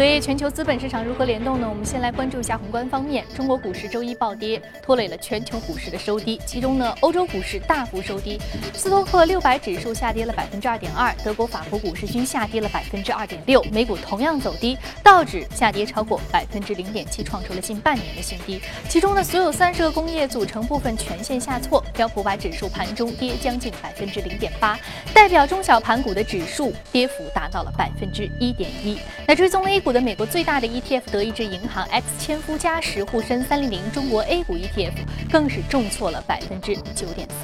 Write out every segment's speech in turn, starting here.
所以全球资本市场如何联动呢？我们先来关注一下宏观方面。中国股市周一暴跌，拖累了全球股市的收低。其中呢，欧洲股市大幅收低，斯托克六百指数下跌了百分之二点二，德国、法国股市均下跌了百分之二点六。美股同样走低，道指下跌超过百分之零点七，创出了近半年的新低。其中呢，所有三十个工业组成部分全线下挫，标普百指数盘中跌将近百分之零点八，代表中小盘股的指数跌幅达到了百分之一点一。那追踪 A 股。的美国最大的 ETF 德意志银行 X 千夫加十沪深三零零中国 A 股 ETF 更是重挫了百分之九点四。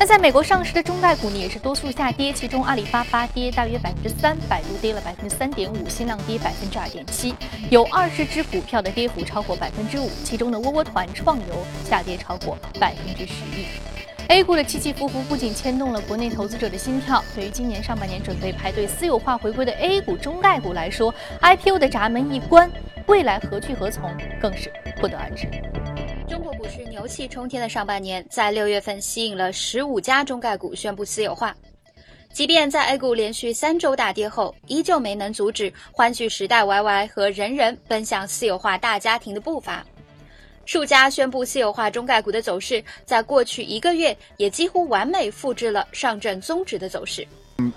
那在美国上市的中概股呢，也是多数下跌，其中阿里巴巴跌大约百分之三，百度跌了百分之三点五，新浪跌百分之二点七，有二十只股票的跌幅超过百分之五，其中的窝窝团、创游下跌超过百分之十一。A 股的起起伏伏不仅牵动了国内投资者的心跳，对于今年上半年准备排队私有化回归的 A 股中概股来说，IPO 的闸门一关，未来何去何从更是不得而知。中国股市牛气冲天的上半年，在六月份吸引了十五家中概股宣布私有化，即便在 A 股连续三周大跌后，依旧没能阻止欢聚时代 YY 和人人奔向私有化大家庭的步伐。数家宣布私有化中概股的走势，在过去一个月也几乎完美复制了上证综指的走势。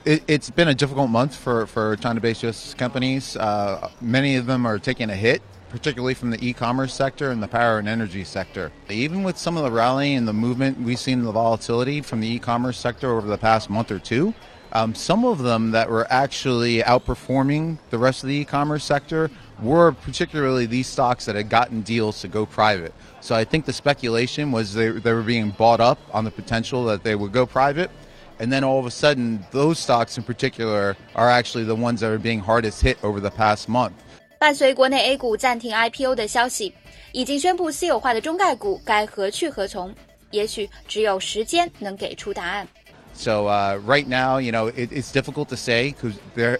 It, has been a difficult month for, for China-based US companies. Uh, many of them are taking a hit, particularly from the e-commerce sector and the power and energy sector. Even with some of the rallying and the movement, we've seen the volatility from the e-commerce sector over the past month or two. Um, some of them that were actually outperforming the rest of the e-commerce sector were particularly these stocks that had gotten deals to go private. So I think the speculation was they, they were being bought up on the potential that they would go private. And then all of a sudden, those stocks in particular are actually the ones that are being hardest hit over the past month. 伴随国内 A 股暂停 IPO 的消息，已经宣布私有化的中概股该何去何从？也许只有时间能给出答案。 So uh, right now, you know, it, it's difficult to say because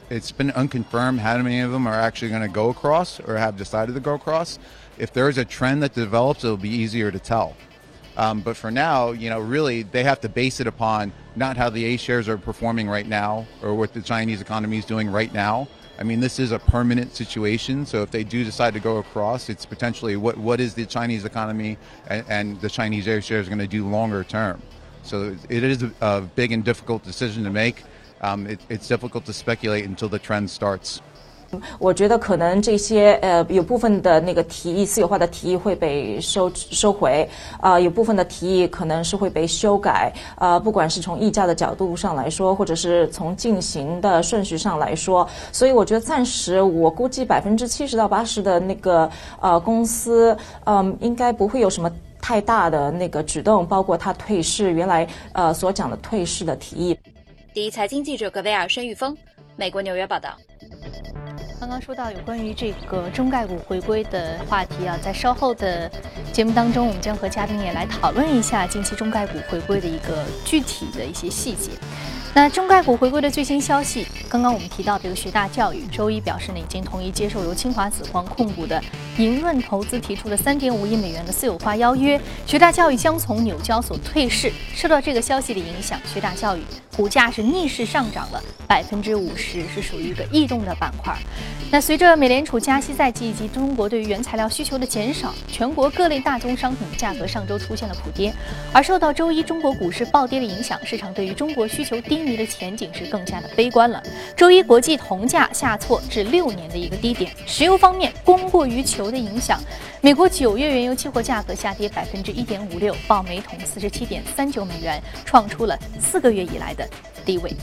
it's been unconfirmed how many of them are actually going to go across or have decided to go across. If there is a trend that develops, it'll be easier to tell. Um, but for now, you know, really they have to base it upon not how the A shares are performing right now or what the Chinese economy is doing right now. I mean, this is a permanent situation. So if they do decide to go across, it's potentially what what is the Chinese economy and, and the Chinese A shares going to do longer term. So it is a big and difficult decision to make. Um, it, it's difficult to speculate until the trend starts. 我觉得可能这些呃有部分的那个提议私有化的提议会被收收回啊，有部分的提议可能是会被修改啊，不管是从溢价的角度上来说，或者是从进行的顺序上来说，所以我觉得暂时我估计百分之七十到八十的那个呃公司嗯应该不会有什么。太大的那个举动，包括他退市，原来呃所讲的退市的提议。第一财经记者格维尔申玉峰，美国纽约报道。刚刚说到有关于这个中概股回归的话题啊，在稍后的节目当中，我们将和嘉宾也来讨论一下近期中概股回归的一个具体的一些细节。那中概股回归的最新消息，刚刚我们提到这个学大教育，周一表示呢，已经同意接受由清华紫光控股的银润投资提出的三点五亿美元的私有化邀约，学大教育将从纽交所退市。受到这个消息的影响，学大教育股价是逆势上涨了百分之五十，是属于一个异动的板块。那随着美联储加息在即以及中国对于原材料需求的减少，全国各类大宗商品价格上周出现了普跌，而受到周一中国股市暴跌的影响，市场对于中国需求低。迷的前景是更加的悲观了。周一国际铜价下挫至六年的一个低点。石油方面，供过于求的影响，美国九月原油期货价格下跌百分之一点五六，报每桶四十七点三九美元，创出了四个月以来的低位。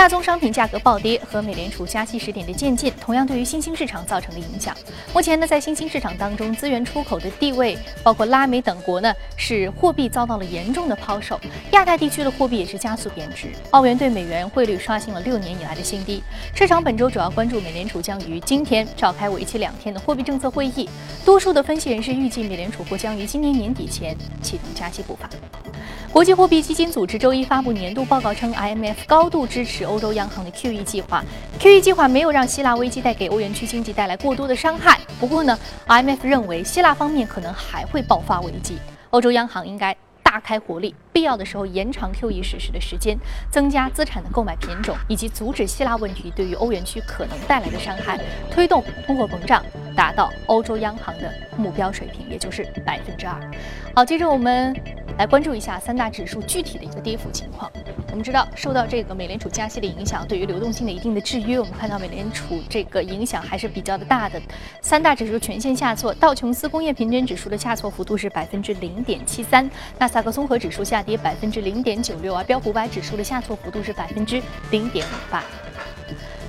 大宗商品价格暴跌和美联储加息时点的渐进，同样对于新兴市场造成了影响。目前呢，在新兴市场当中，资源出口的地位，包括拉美等国呢，是货币遭到了严重的抛售。亚太地区的货币也是加速贬值，澳元对美元汇率刷新了六年以来的新低。市场本周主要关注美联储将于今天召开为期两天的货币政策会议，多数的分析人士预计美联储或将于今年年底前启动加息步伐。国际货币基金组织周一发布年度报告称，IMF 高度支持欧洲央行的 QE 计划。QE 计划没有让希腊危机带给欧元区经济带来过多的伤害。不过呢，IMF 认为希腊方面可能还会爆发危机，欧洲央行应该。大开火力，必要的时候延长 QE 实施的时间，增加资产的购买品种，以及阻止希腊问题对于欧元区可能带来的伤害，推动通货膨胀达到欧洲央行的目标水平，也就是百分之二。好，接着我们来关注一下三大指数具体的一个跌幅情况。我们知道，受到这个美联储加息的影响，对于流动性的一定的制约，我们看到美联储这个影响还是比较的大的。三大指数全线下挫，道琼斯工业平均指数的下挫幅度是百分之零点七三，纳斯达克综合指数下跌百分之零点九六，而标普五百指数的下挫幅度是百分之零点五八。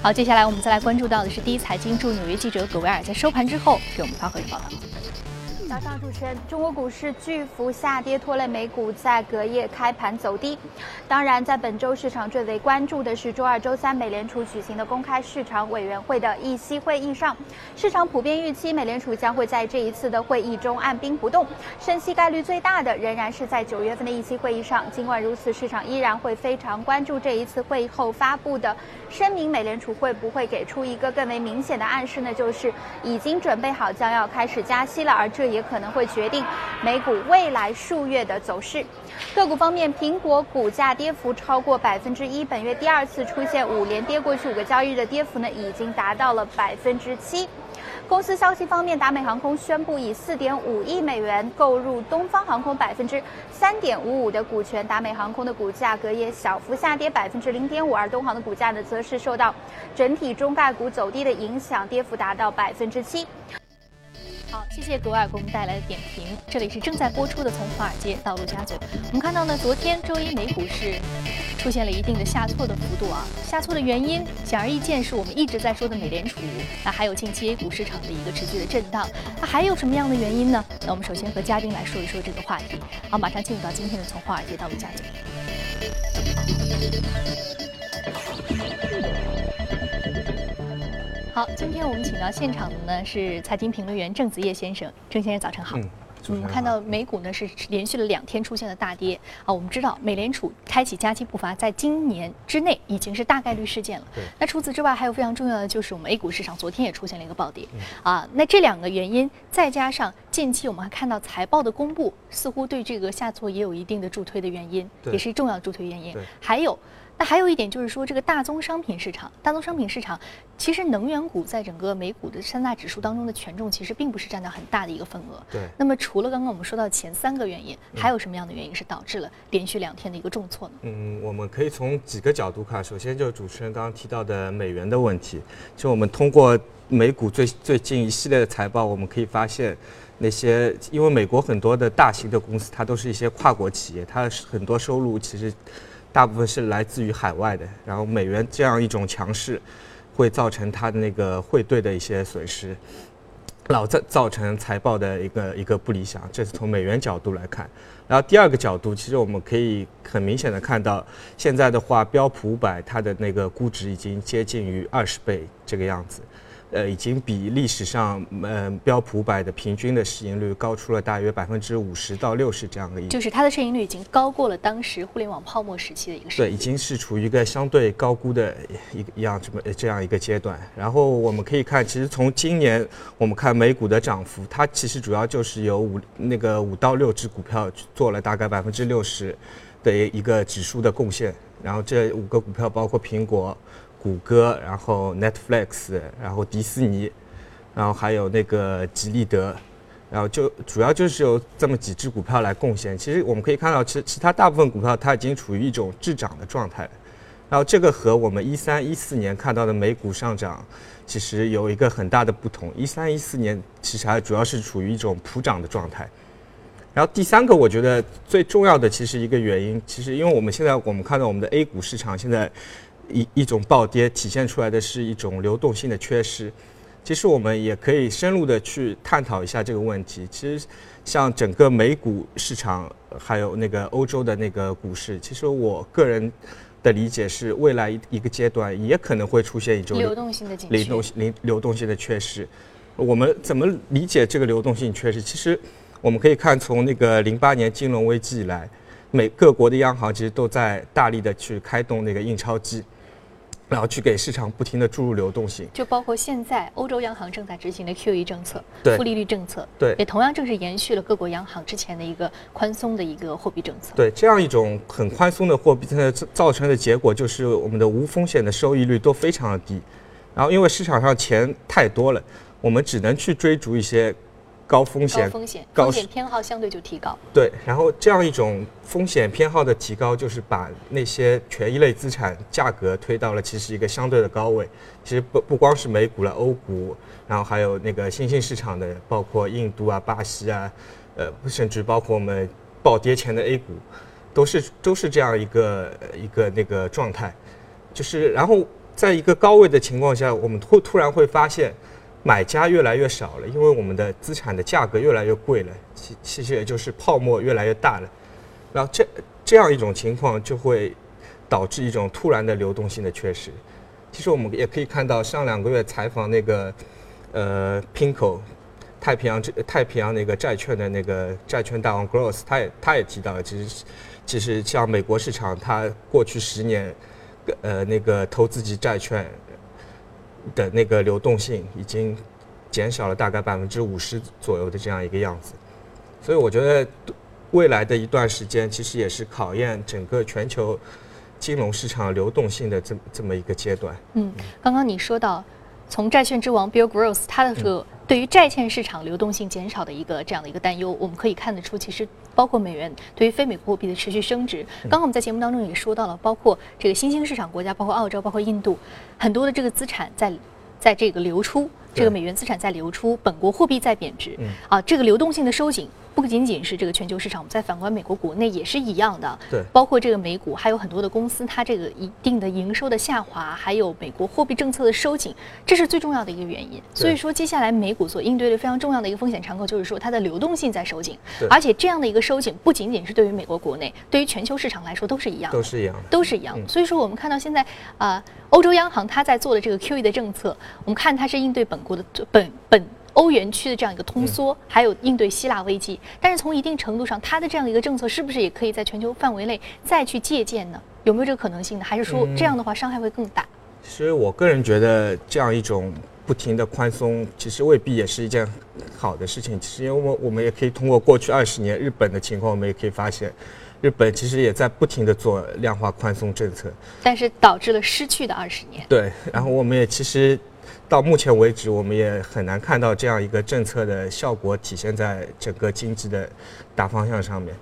好，接下来我们再来关注到的是第一财经驻纽约记者葛维尔在收盘之后给我们发回的报道。早上，主持人，中国股市巨幅下跌，拖累美股在隔夜开盘走低。当然，在本周市场最为关注的是周二、周三美联储举行的公开市场委员会的议息会议上，市场普遍预期美联储将会在这一次的会议中按兵不动，升息概率最大的仍然是在九月份的议息会议上。尽管如此，市场依然会非常关注这一次会议后发布的声明，美联储会不会给出一个更为明显的暗示呢？就是已经准备好将要开始加息了，而这也。可能会决定美股未来数月的走势。个股方面，苹果股价跌幅超过百分之一，本月第二次出现五连跌，过去五个交易日的跌幅呢，已经达到了百分之七。公司消息方面，达美航空宣布以四点五亿美元购入东方航空百分之三点五五的股权，达美航空的股价隔夜小幅下跌百分之零点五，而东航的股价呢，则是受到整体中概股走低的影响，跌幅达到百分之七。好，谢谢格尔给我们带来的点评。这里是正在播出的《从华尔街到陆家嘴》。我们看到呢，昨天周一美股是出现了一定的下挫的幅度啊。下挫的原因显而易见，是我们一直在说的美联储。那还有近期 A 股市场的一个持续的震荡。那还有什么样的原因呢？那我们首先和嘉宾来说一说这个话题。好，马上进入到今天的《从华尔街到陆家嘴》。好，今天我们请到现场的呢是财经评论员郑子叶先生，郑先生早晨好。嗯，我们看到美股呢是连续了两天出现了大跌啊。我们知道美联储开启加息步伐，在今年之内已经是大概率事件了。对。那除此之外，还有非常重要的就是我们 A 股市场昨天也出现了一个暴跌啊。那这两个原因，再加上近期我们还看到财报的公布，似乎对这个下挫也有一定的助推的原因，也是重要的助推原因。还有。那还有一点就是说，这个大宗商品市场，大宗商品市场，其实能源股在整个美股的三大指数当中的权重，其实并不是占到很大的一个份额。对。那么除了刚刚我们说到前三个原因，还有什么样的原因是导致了连续两天的一个重挫呢？嗯，我们可以从几个角度看。首先就是主持人刚刚提到的美元的问题。就我们通过美股最最近一系列的财报，我们可以发现，那些因为美国很多的大型的公司，它都是一些跨国企业，它很多收入其实。大部分是来自于海外的，然后美元这样一种强势，会造成它的那个汇兑的一些损失，老造造成财报的一个一个不理想。这是从美元角度来看。然后第二个角度，其实我们可以很明显的看到，现在的话，标普五百它的那个估值已经接近于二十倍这个样子。呃，已经比历史上呃标普五百的平均的市盈率高出了大约百分之五十到六十这样的一个，就是它的市盈率已经高过了当时互联网泡沫时期的一个市。对，已经是处于一个相对高估的一个一样这么这样一个阶段。然后我们可以看，其实从今年我们看美股的涨幅，它其实主要就是有五那个五到六只股票做了大概百分之六十的一个指数的贡献。然后这五个股票包括苹果。谷歌，然后 Netflix，然后迪士尼，然后还有那个吉利德，然后就主要就是有这么几只股票来贡献。其实我们可以看到，其实其他大部分股票它已经处于一种滞涨的状态。然后这个和我们一三一四年看到的美股上涨，其实有一个很大的不同。一三一四年其实还主要是处于一种普涨的状态。然后第三个，我觉得最重要的其实一个原因，其实因为我们现在我们看到我们的 A 股市场现在。一一种暴跌体现出来的是一种流动性的缺失。其实我们也可以深入的去探讨一下这个问题。其实像整个美股市场，还有那个欧洲的那个股市，其实我个人的理解是，未来一一个阶段也可能会出现一种流动性的流动性流流动性的缺失。我们怎么理解这个流动性缺失？其实我们可以看从那个零八年金融危机以来，每各国的央行其实都在大力的去开动那个印钞机。然后去给市场不停的注入流动性。就包括现在欧洲央行正在执行的 QE 政策、对负利率政策，对也同样正是延续了各国央行之前的一个宽松的一个货币政策。对这样一种很宽松的货币政策造造成的结果，就是我们的无风险的收益率都非常的低。然后因为市场上钱太多了，我们只能去追逐一些高风高险、风险，高风险偏好相对就提高。对，然后这样一种风险偏好的提高，就是把那些权益类资产价格推到了其实一个相对的高位。其实不不光是美股了，欧股，然后还有那个新兴市场的，包括印度啊、巴西啊，呃，甚至包括我们暴跌前的 A 股，都是都是这样一个一个那个状态。就是然后在一个高位的情况下，我们突突然会发现。买家越来越少了，因为我们的资产的价格越来越贵了，其其实也就是泡沫越来越大了，然后这这样一种情况就会导致一种突然的流动性的缺失。其实我们也可以看到，上两个月采访那个呃 Pinko 太平洋这太平洋那个债券的那个债券大王 Gross，他也他也提到了，其实其实像美国市场，它过去十年呃那个投资级债券。的那个流动性已经减少了大概百分之五十左右的这样一个样子，所以我觉得未来的一段时间其实也是考验整个全球金融市场流动性的这这么一个阶段。嗯，刚刚你说到，从债券之王 Bill Gross 他的这个对于债券市场流动性减少的一个这样的一个担忧，我们可以看得出，其实包括美元对于非美货币的持续升值。刚刚我们在节目当中也说到了，包括这个新兴市场国家，包括澳洲，包括印度，很多的这个资产在在这个流出，这个美元资产在流出，本国货币在贬值，啊，这个流动性的收紧。不仅仅是这个全球市场，我们再反观美国国内也是一样的。对，包括这个美股，还有很多的公司，它这个一定的营收的下滑，还有美国货币政策的收紧，这是最重要的一个原因。所以说，接下来美股所应对的非常重要的一个风险敞口，就是说它的流动性在收紧。而且这样的一个收紧，不仅仅是对于美国国内，对于全球市场来说都是一样的。都是一样的。都是一样。所以说，我们看到现在啊，欧洲央行它在做的这个 QE 的政策，我们看它是应对本国的本本。欧元区的这样一个通缩，还有应对希腊危机，但是从一定程度上，它的这样的一个政策是不是也可以在全球范围内再去借鉴呢？有没有这个可能性呢？还是说这样的话伤害会更大？其实我个人觉得，这样一种不停的宽松，其实未必也是一件好的事情。其实，因为我我们也可以通过过去二十年日本的情况，我们也可以发现，日本其实也在不停的做量化宽松政策，但是导致了失去的二十年。对，然后我们也其实。到目前为止，我们也很难看到这样一个政策的效果体现在整个经济的大方向上面。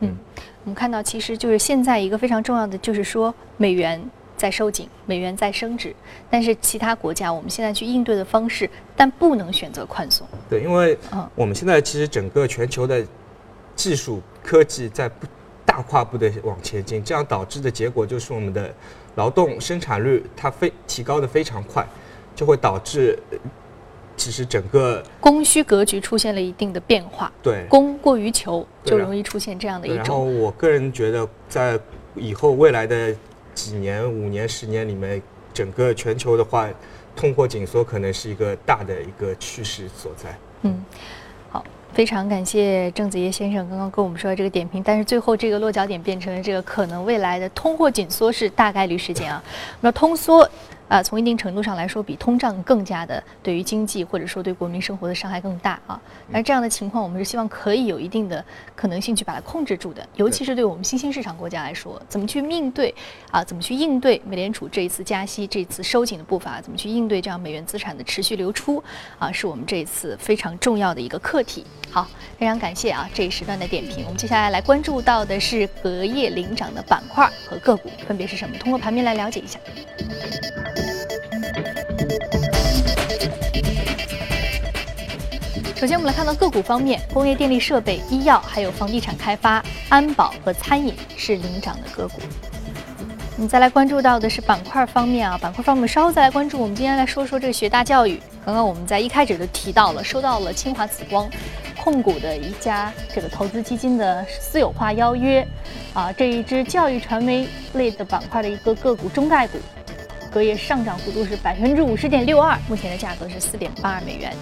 嗯，我们看到其实就是现在一个非常重要的，就是说美元在收紧，美元在升值，但是其他国家我们现在去应对的方式，但不能选择宽松。对，因为我们现在其实整个全球的技术科技在不大跨步的往前进，这样导致的结果就是我们的劳动生产率它非提高的非常快。就会导致，其实整个供需格局出现了一定的变化。对，供过于求，就容易出现这样的一种。然后我个人觉得，在以后未来的几年、五年、十年里面，整个全球的话，通货紧缩可能是一个大的一个趋势所在。嗯。非常感谢郑子叶先生刚刚跟我们说的这个点评，但是最后这个落脚点变成了这个可能未来的通货紧缩是大概率事件啊。那通缩啊，从一定程度上来说，比通胀更加的对于经济或者说对国民生活的伤害更大啊。而这样的情况，我们是希望可以有一定的可能性去把它控制住的，尤其是对我们新兴市场国家来说，怎么去应对啊？怎么去应对美联储这一次加息、这次收紧的步伐？怎么去应对这样美元资产的持续流出啊？是我们这一次非常重要的一个课题。好，非常感谢啊这一时段的点评。我们接下来来关注到的是隔夜领涨的板块和个股分别是什么？通过盘面来了解一下。首先，我们来看到个股方面，工业电力设备、医药、还有房地产开发、安保和餐饮是领涨的个股。我们再来关注到的是板块方面啊，板块方面稍后再来关注。我们今天来说说这个学大教育。刚刚我们在一开始就提到了，收到了清华紫光。控股的一家这个投资基金的私有化邀约，啊，这一支教育传媒类的板块的一个个股中概股，隔夜上涨幅度是百分之五十点六二，目前的价格是四点八二美元。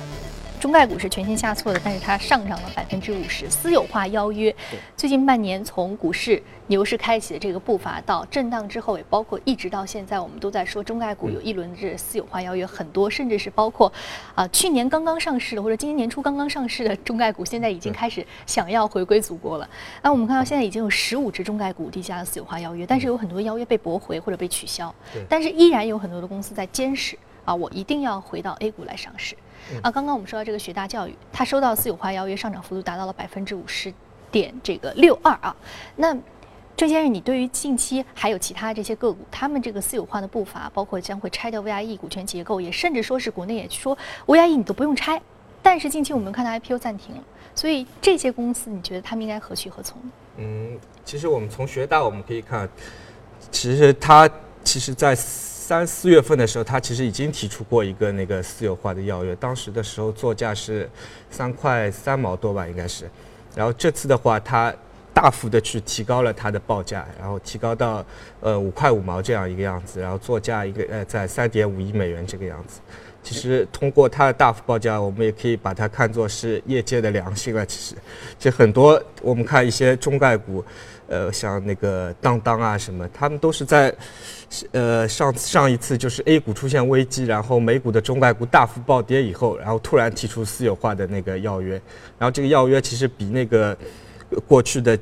中概股是全线下挫的，但是它上涨了百分之五十。私有化邀约，最近半年从股市牛市开启的这个步伐到震荡之后，也包括一直到现在，我们都在说中概股有一轮这私有化邀约很多，甚至是包括啊去年刚刚上市的或者今年年初刚刚上市的中概股，现在已经开始想要回归祖国了。那我们看到现在已经有十五只中概股递加了私有化邀约，但是有很多邀约被驳回或者被取消，但是依然有很多的公司在坚持啊，我一定要回到 A 股来上市。啊，刚刚我们说到这个学大教育，它收到私有化邀约，上涨幅度达到了百分之五十点这个六二啊。那郑先生，你对于近期还有其他这些个股，他们这个私有化的步伐，包括将会拆掉 VIE 股权结构，也甚至说是国内也说 VIE 你都不用拆，但是近期我们看到 IPO 暂停了，所以这些公司，你觉得他们应该何去何从？嗯，其实我们从学大我们可以看，其实它其实，在。三四月份的时候，他其实已经提出过一个那个私有化的要约，当时的时候作价是三块三毛多吧，应该是。然后这次的话，他大幅的去提高了它的报价，然后提高到呃五块五毛这样一个样子，然后作价一个呃在三点五亿美元这个样子。其实通过它的大幅报价，我们也可以把它看作是业界的良心了。其实，其实很多我们看一些中概股。呃，像那个当当啊什么，他们都是在，呃上上一次就是 A 股出现危机，然后美股的中概股大幅暴跌以后，然后突然提出私有化的那个要约，然后这个要约其实比那个过去的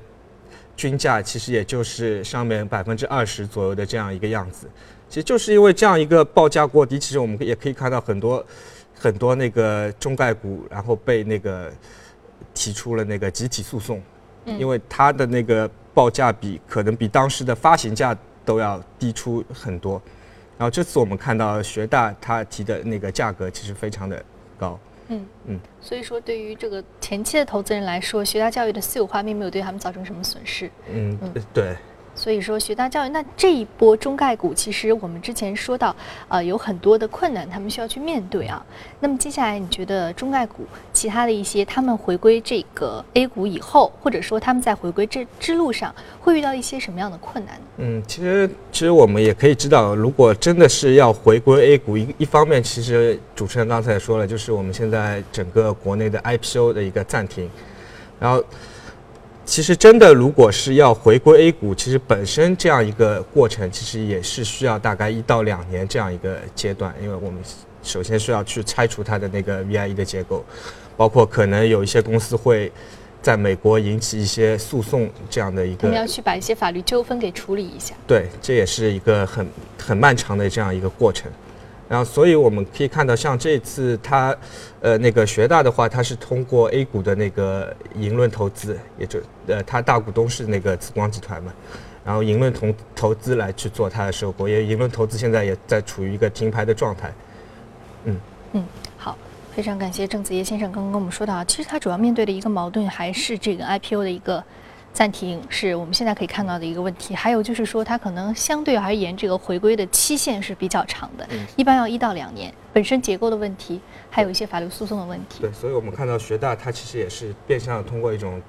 均价其实也就是上面百分之二十左右的这样一个样子，其实就是因为这样一个报价过低，其实我们也可以看到很多很多那个中概股，然后被那个提出了那个集体诉讼，因为它的那个。报价比可能比当时的发行价都要低出很多，然后这次我们看到学大他提的那个价格其实非常的高，嗯。嗯，所以说对于这个前期的投资人来说，学大教育的私有化并没有对他们造成什么损失，嗯。对。所以说，学大教育那这一波中概股，其实我们之前说到，呃，有很多的困难，他们需要去面对啊。那么接下来，你觉得中概股其他的一些，他们回归这个 A 股以后，或者说他们在回归这之路上，会遇到一些什么样的困难？嗯，其实其实我们也可以知道，如果真的是要回归 A 股，一一方面，其实主持人刚才也说了，就是我们现在整个国内的 IPO 的一个暂停，然后。其实真的，如果是要回归 A 股，其实本身这样一个过程，其实也是需要大概一到两年这样一个阶段。因为我们首先需要去拆除它的那个 VIE 的结构，包括可能有一些公司会在美国引起一些诉讼这样的一个。我们要去把一些法律纠纷给处理一下。对，这也是一个很很漫长的这样一个过程。然后，所以我们可以看到，像这次它，呃，那个学大的话，它是通过 A 股的那个银轮投资，也就呃，它大股东是那个紫光集团嘛，然后银轮投投资来去做它的收购，也银轮投资现在也在处于一个停牌的状态。嗯嗯，好，非常感谢郑子业先生刚刚跟我们说到，其实他主要面对的一个矛盾还是这个 IPO 的一个。暂停是我们现在可以看到的一个问题，还有就是说，它可能相对而言，这个回归的期限是比较长的，一般要一到两年。本身结构的问题，还有一些法律诉讼的问题。对，所以我们看到学大，它其实也是变相通过一种。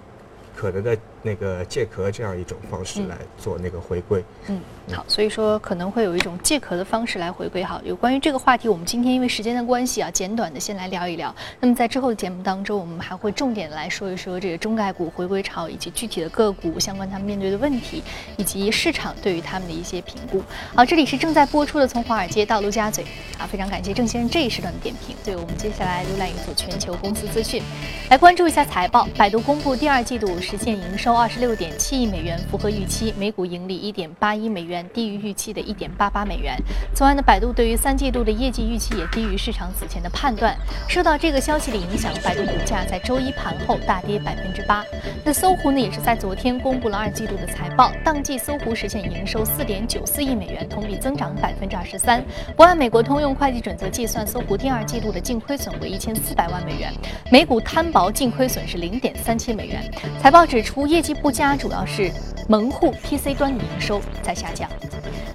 可能的那个借壳这样一种方式来做那个回归。嗯，好，所以说可能会有一种借壳的方式来回归。好，有关于这个话题，我们今天因为时间的关系啊，简短的先来聊一聊。那么在之后的节目当中，我们还会重点来说一说这个中概股回归潮以及具体的个股相关他们面对的问题，以及市场对于他们的一些评估。好，这里是正在播出的《从华尔街到陆家嘴》。啊，非常感谢郑先生这一时段的点评。对我们接下来浏览一组全球公司资讯，来关注一下财报。百度公布第二季度。实现营收二十六点七亿美元，符合预期；每股盈利一点八一美元，低于预期的一点八八美元。此外呢，百度对于三季度的业绩预期也低于市场此前的判断。受到这个消息的影响，百度股价在周一盘后大跌百分之八。那搜狐呢，也是在昨天公布了二季度的财报，当季搜狐实现营收四点九四亿美元，同比增长百分之二十三。不按美国通用会计准则计算，搜狐第二季度的净亏损为一千四百万美元，每股摊薄净亏损是零点三七美元。财报。指出业绩不佳，主要是门户 PC 端的营收在下降。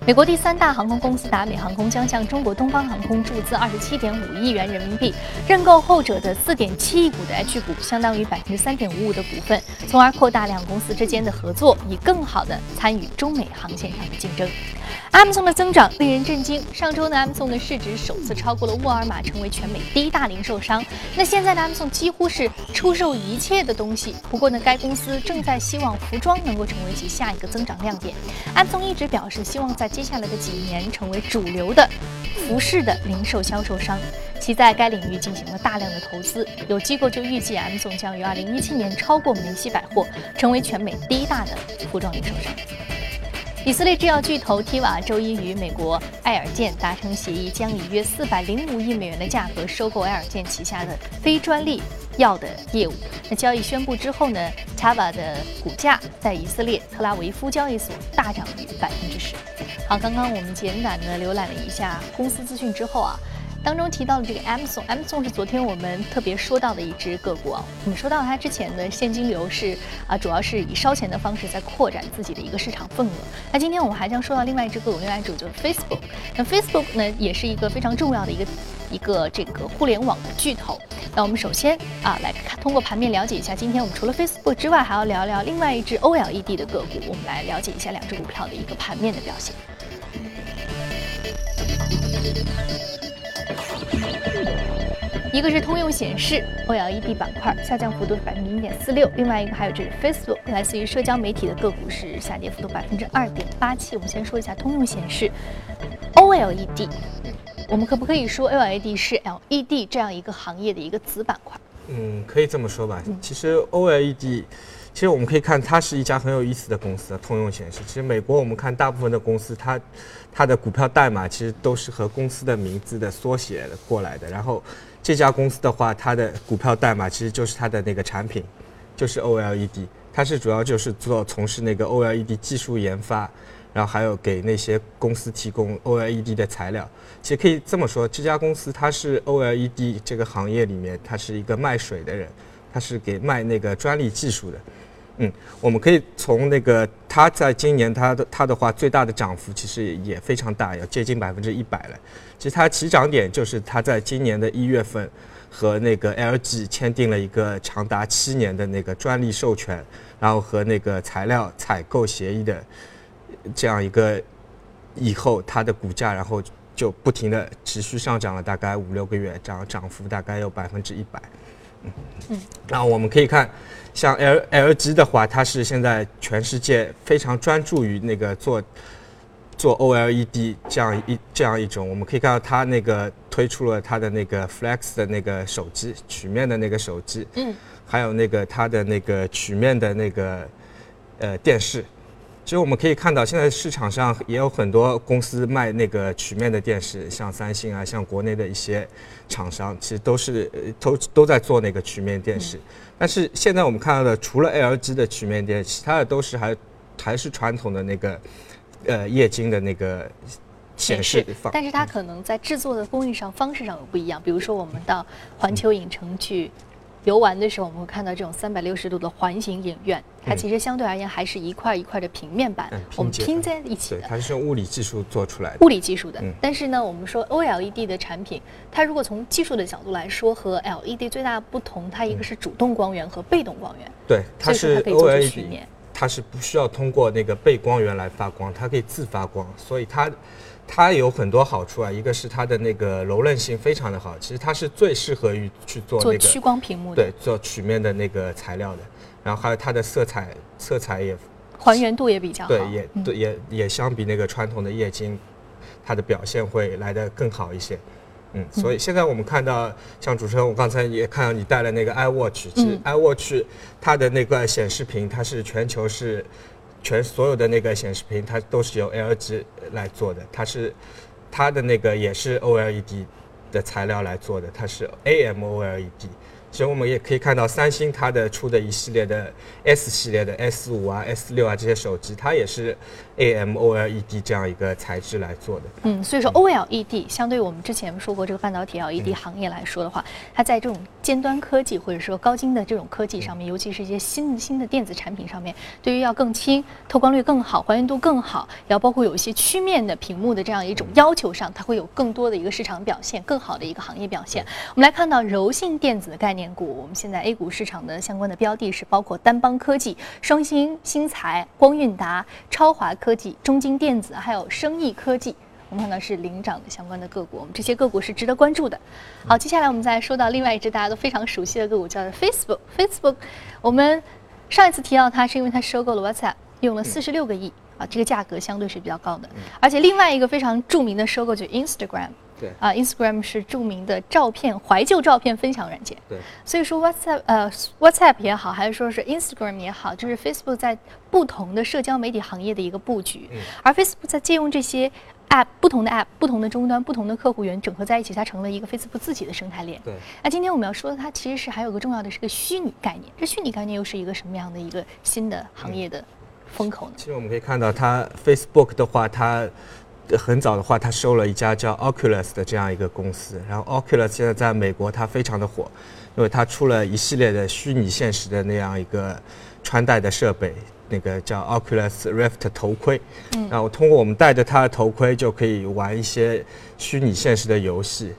美国第三大航空公司达美航空将向中国东方航空注资二十七点五亿元人民币，认购后者的四点七亿股的 H 股，相当于百分之三点五五的股份，从而扩大两公司之间的合作，以更好的参与中美航线上的竞争。Amazon 的增长令人震惊。上周呢，Amazon 的市值首次超过了沃尔玛，成为全美第一大零售商。那现在的 Amazon 几乎是出售一切的东西。不过呢，该公司正在希望服装能够成为其下一个增长亮点。Amazon 一直表示希望在接下来的几年成为主流的服饰的零售销售商。其在该领域进行了大量的投资。有机构就预计，Amazon 将于2017年超过梅西百货，成为全美第一大的服装零售商。以色列制药巨头 Teva 周一与美国爱尔健达成协议，将以约四百零五亿美元的价格收购爱尔健旗下的非专利药的业务。那交易宣布之后呢，Teva 的股价在以色列特拉维夫交易所大涨逾百分之十。好，刚刚我们简短的浏览了一下公司资讯之后啊。当中提到的这个 Amazon，Amazon 是昨天我们特别说到的一只个股啊。我们说到它之前的现金流是啊，主要是以烧钱的方式在扩展自己的一个市场份额。那今天我们还将说到另外一只个股，另外一只就是 Facebook。那 Facebook 呢，也是一个非常重要的一个一个这个互联网的巨头。那我们首先啊，来看通过盘面了解一下，今天我们除了 Facebook 之外，还要聊聊另外一只 OLED 的个股。我们来了解一下两只股票的一个盘面的表现。一个是通用显示 OLED 板块下降幅度是百分之零点四六，另外一个还有就是 Facebook 来自于社交媒体的个股是下跌幅度百分之二点八七。我们先说一下通用显示 OLED，我们可不可以说 OLED 是 LED 这样一个行业的一个子板块？嗯，可以这么说吧。其实 OLED，其实我们可以看它是一家很有意思的公司，通用显示。其实美国我们看大部分的公司，它它的股票代码其实都是和公司的名字的缩写过来的，然后。这家公司的话，它的股票代码其实就是它的那个产品，就是 OLED。它是主要就是做从事那个 OLED 技术研发，然后还有给那些公司提供 OLED 的材料。其实可以这么说，这家公司它是 OLED 这个行业里面，它是一个卖水的人，它是给卖那个专利技术的。嗯，我们可以从那个它在今年它的它的话最大的涨幅其实也非常大，要接近百分之一百了。其实它起涨点就是它在今年的一月份和那个 LG 签订了一个长达七年的那个专利授权，然后和那个材料采购协议的这样一个以后，它的股价然后就不停的持续上涨了，大概五六个月，涨涨幅大概有百分之一百。嗯，然后我们可以看。像 L L G 的话，它是现在全世界非常专注于那个做做 O L E D 这样一这样一种。我们可以看到它那个推出了它的那个 Flex 的那个手机曲面的那个手机，嗯，还有那个它的那个曲面的那个呃电视。其实我们可以看到，现在市场上也有很多公司卖那个曲面的电视，像三星啊，像国内的一些厂商，其实都是都都在做那个曲面电视。但是现在我们看到的，除了 LG 的曲面电视，其他的都是还还是传统的那个呃液晶的那个显示。但是它可能在制作的工艺上、方式上有不一样。比如说，我们到环球影城去。游玩的时候，我们会看到这种三百六十度的环形影院，它其实相对而言还是一块一块的平面板，我们拼在一起的。它是用物理技术做出来的。物理技术的，但是呢，我们说 OLED 的产品，它如果从技术的角度来说，和 LED 最大的不同，它一个是主动光源和被动光源。对，它是 OLED，它是不需要通过那个背光源来发光，它可以自发光，所以它。它有很多好处啊，一个是它的那个柔韧性非常的好，其实它是最适合于去做那个曲光屏幕的，对，做曲面的那个材料的。然后还有它的色彩，色彩也还原度也比较好，对，也对，也也相比那个传统的液晶，它的表现会来得更好一些。嗯，所以现在我们看到，像主持人，我刚才也看到你带了那个 iWatch，其实 iWatch 它的那个显示屏，它是全球是。全所有的那个显示屏，它都是由 LG 来做的，它是它的那个也是 OLED 的材料来做的，它是 AMOLED。其实我们也可以看到，三星它的出的一系列的 S 系列的 S 五啊、S 六啊这些手机，它也是 AMOLED 这样一个材质来做的。嗯，所以说 OLED 相对于我们之前说过这个半导体 LED 行业来说的话，它在这种尖端科技或者说高精的这种科技上面，尤其是一些新新的电子产品上面，对于要更轻、透光率更好、还原度更好，然后包括有一些曲面的屏幕的这样一种要求上，它会有更多的一个市场表现，更好的一个行业表现。我们来看到柔性电子的概念。念股。我们现在 A 股市场的相关的标的是包括单邦科技、双星新材、光韵达、超华科技、中金电子，还有生意科技。我们看到是领涨的相关的个股，我们这些个股是值得关注的。好，接下来我们再说到另外一只大家都非常熟悉的个股，叫做 Facebook。Facebook，我们上一次提到它是因为它收购了 WhatsApp，用了四十六个亿啊，这个价格相对是比较高的。而且另外一个非常著名的收购就是 Instagram。对啊，Instagram 是著名的照片怀旧照片分享软件。对，所以说 WhatsApp 呃 WhatsApp 也好，还是说是 Instagram 也好，就是 Facebook 在不同的社交媒体行业的一个布局。嗯而 Facebook 在借用这些 App 不同的 App、不同的终端、不同的客户源整合在一起，它成了一个 Facebook 自己的生态链。对。那今天我们要说的，它其实是还有个重要的是个虚拟概念。这虚拟概念又是一个什么样的一个新的行业的风口呢？其实我们可以看到，它 Facebook 的话，它很早的话，他收了一家叫 Oculus 的这样一个公司。然后 Oculus 现在在美国它非常的火，因为它出了一系列的虚拟现实的那样一个穿戴的设备，那个叫 Oculus Rift 头盔。嗯。然后通过我们戴着它的头盔，就可以玩一些虚拟现实的游戏。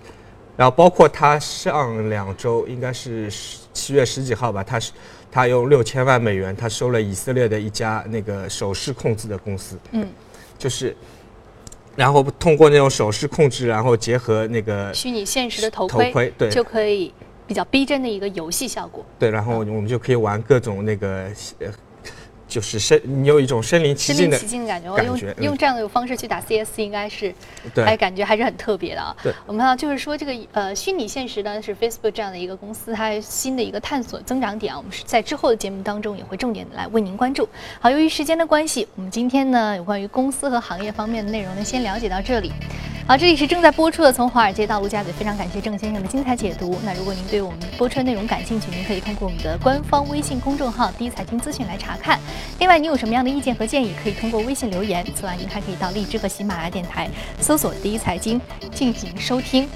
然后包括它上两周，应该是七月十几号吧，它是他用六千万美元，他收了以色列的一家那个手势控制的公司。嗯。就是，然后通过那种手势控制，然后结合那个虚拟现实的头头盔，对就可以比较逼真的一个游戏效果。对，然后我们就可以玩各种那个呃，就是身你有一种身临其身临境的其境的感觉，我用用这样的方式去打 CS，应该是对还感觉还是很特别的啊。对我们看到就是说这个呃虚拟现实呢是 Facebook 这样的一个公司，它新的一个探索增长点啊，我们是在之后的节目当中也会重点的来为您关注。好，由于时间的关系，我们今天呢有关于公司和行业方面的内容呢先了解到这里。好，这里是正在播出的《从华尔街到陆家嘴》，非常感谢郑先生的精彩解读。那如果您对我们播出的内容感兴趣，您可以通过我们的官方微信公众号“第一财经资讯”来查看。另外，你有什么样的意见和建议，可以通过微信留言。此外，您还可以到荔枝和喜马拉雅电台搜索“第一财经”进行收听。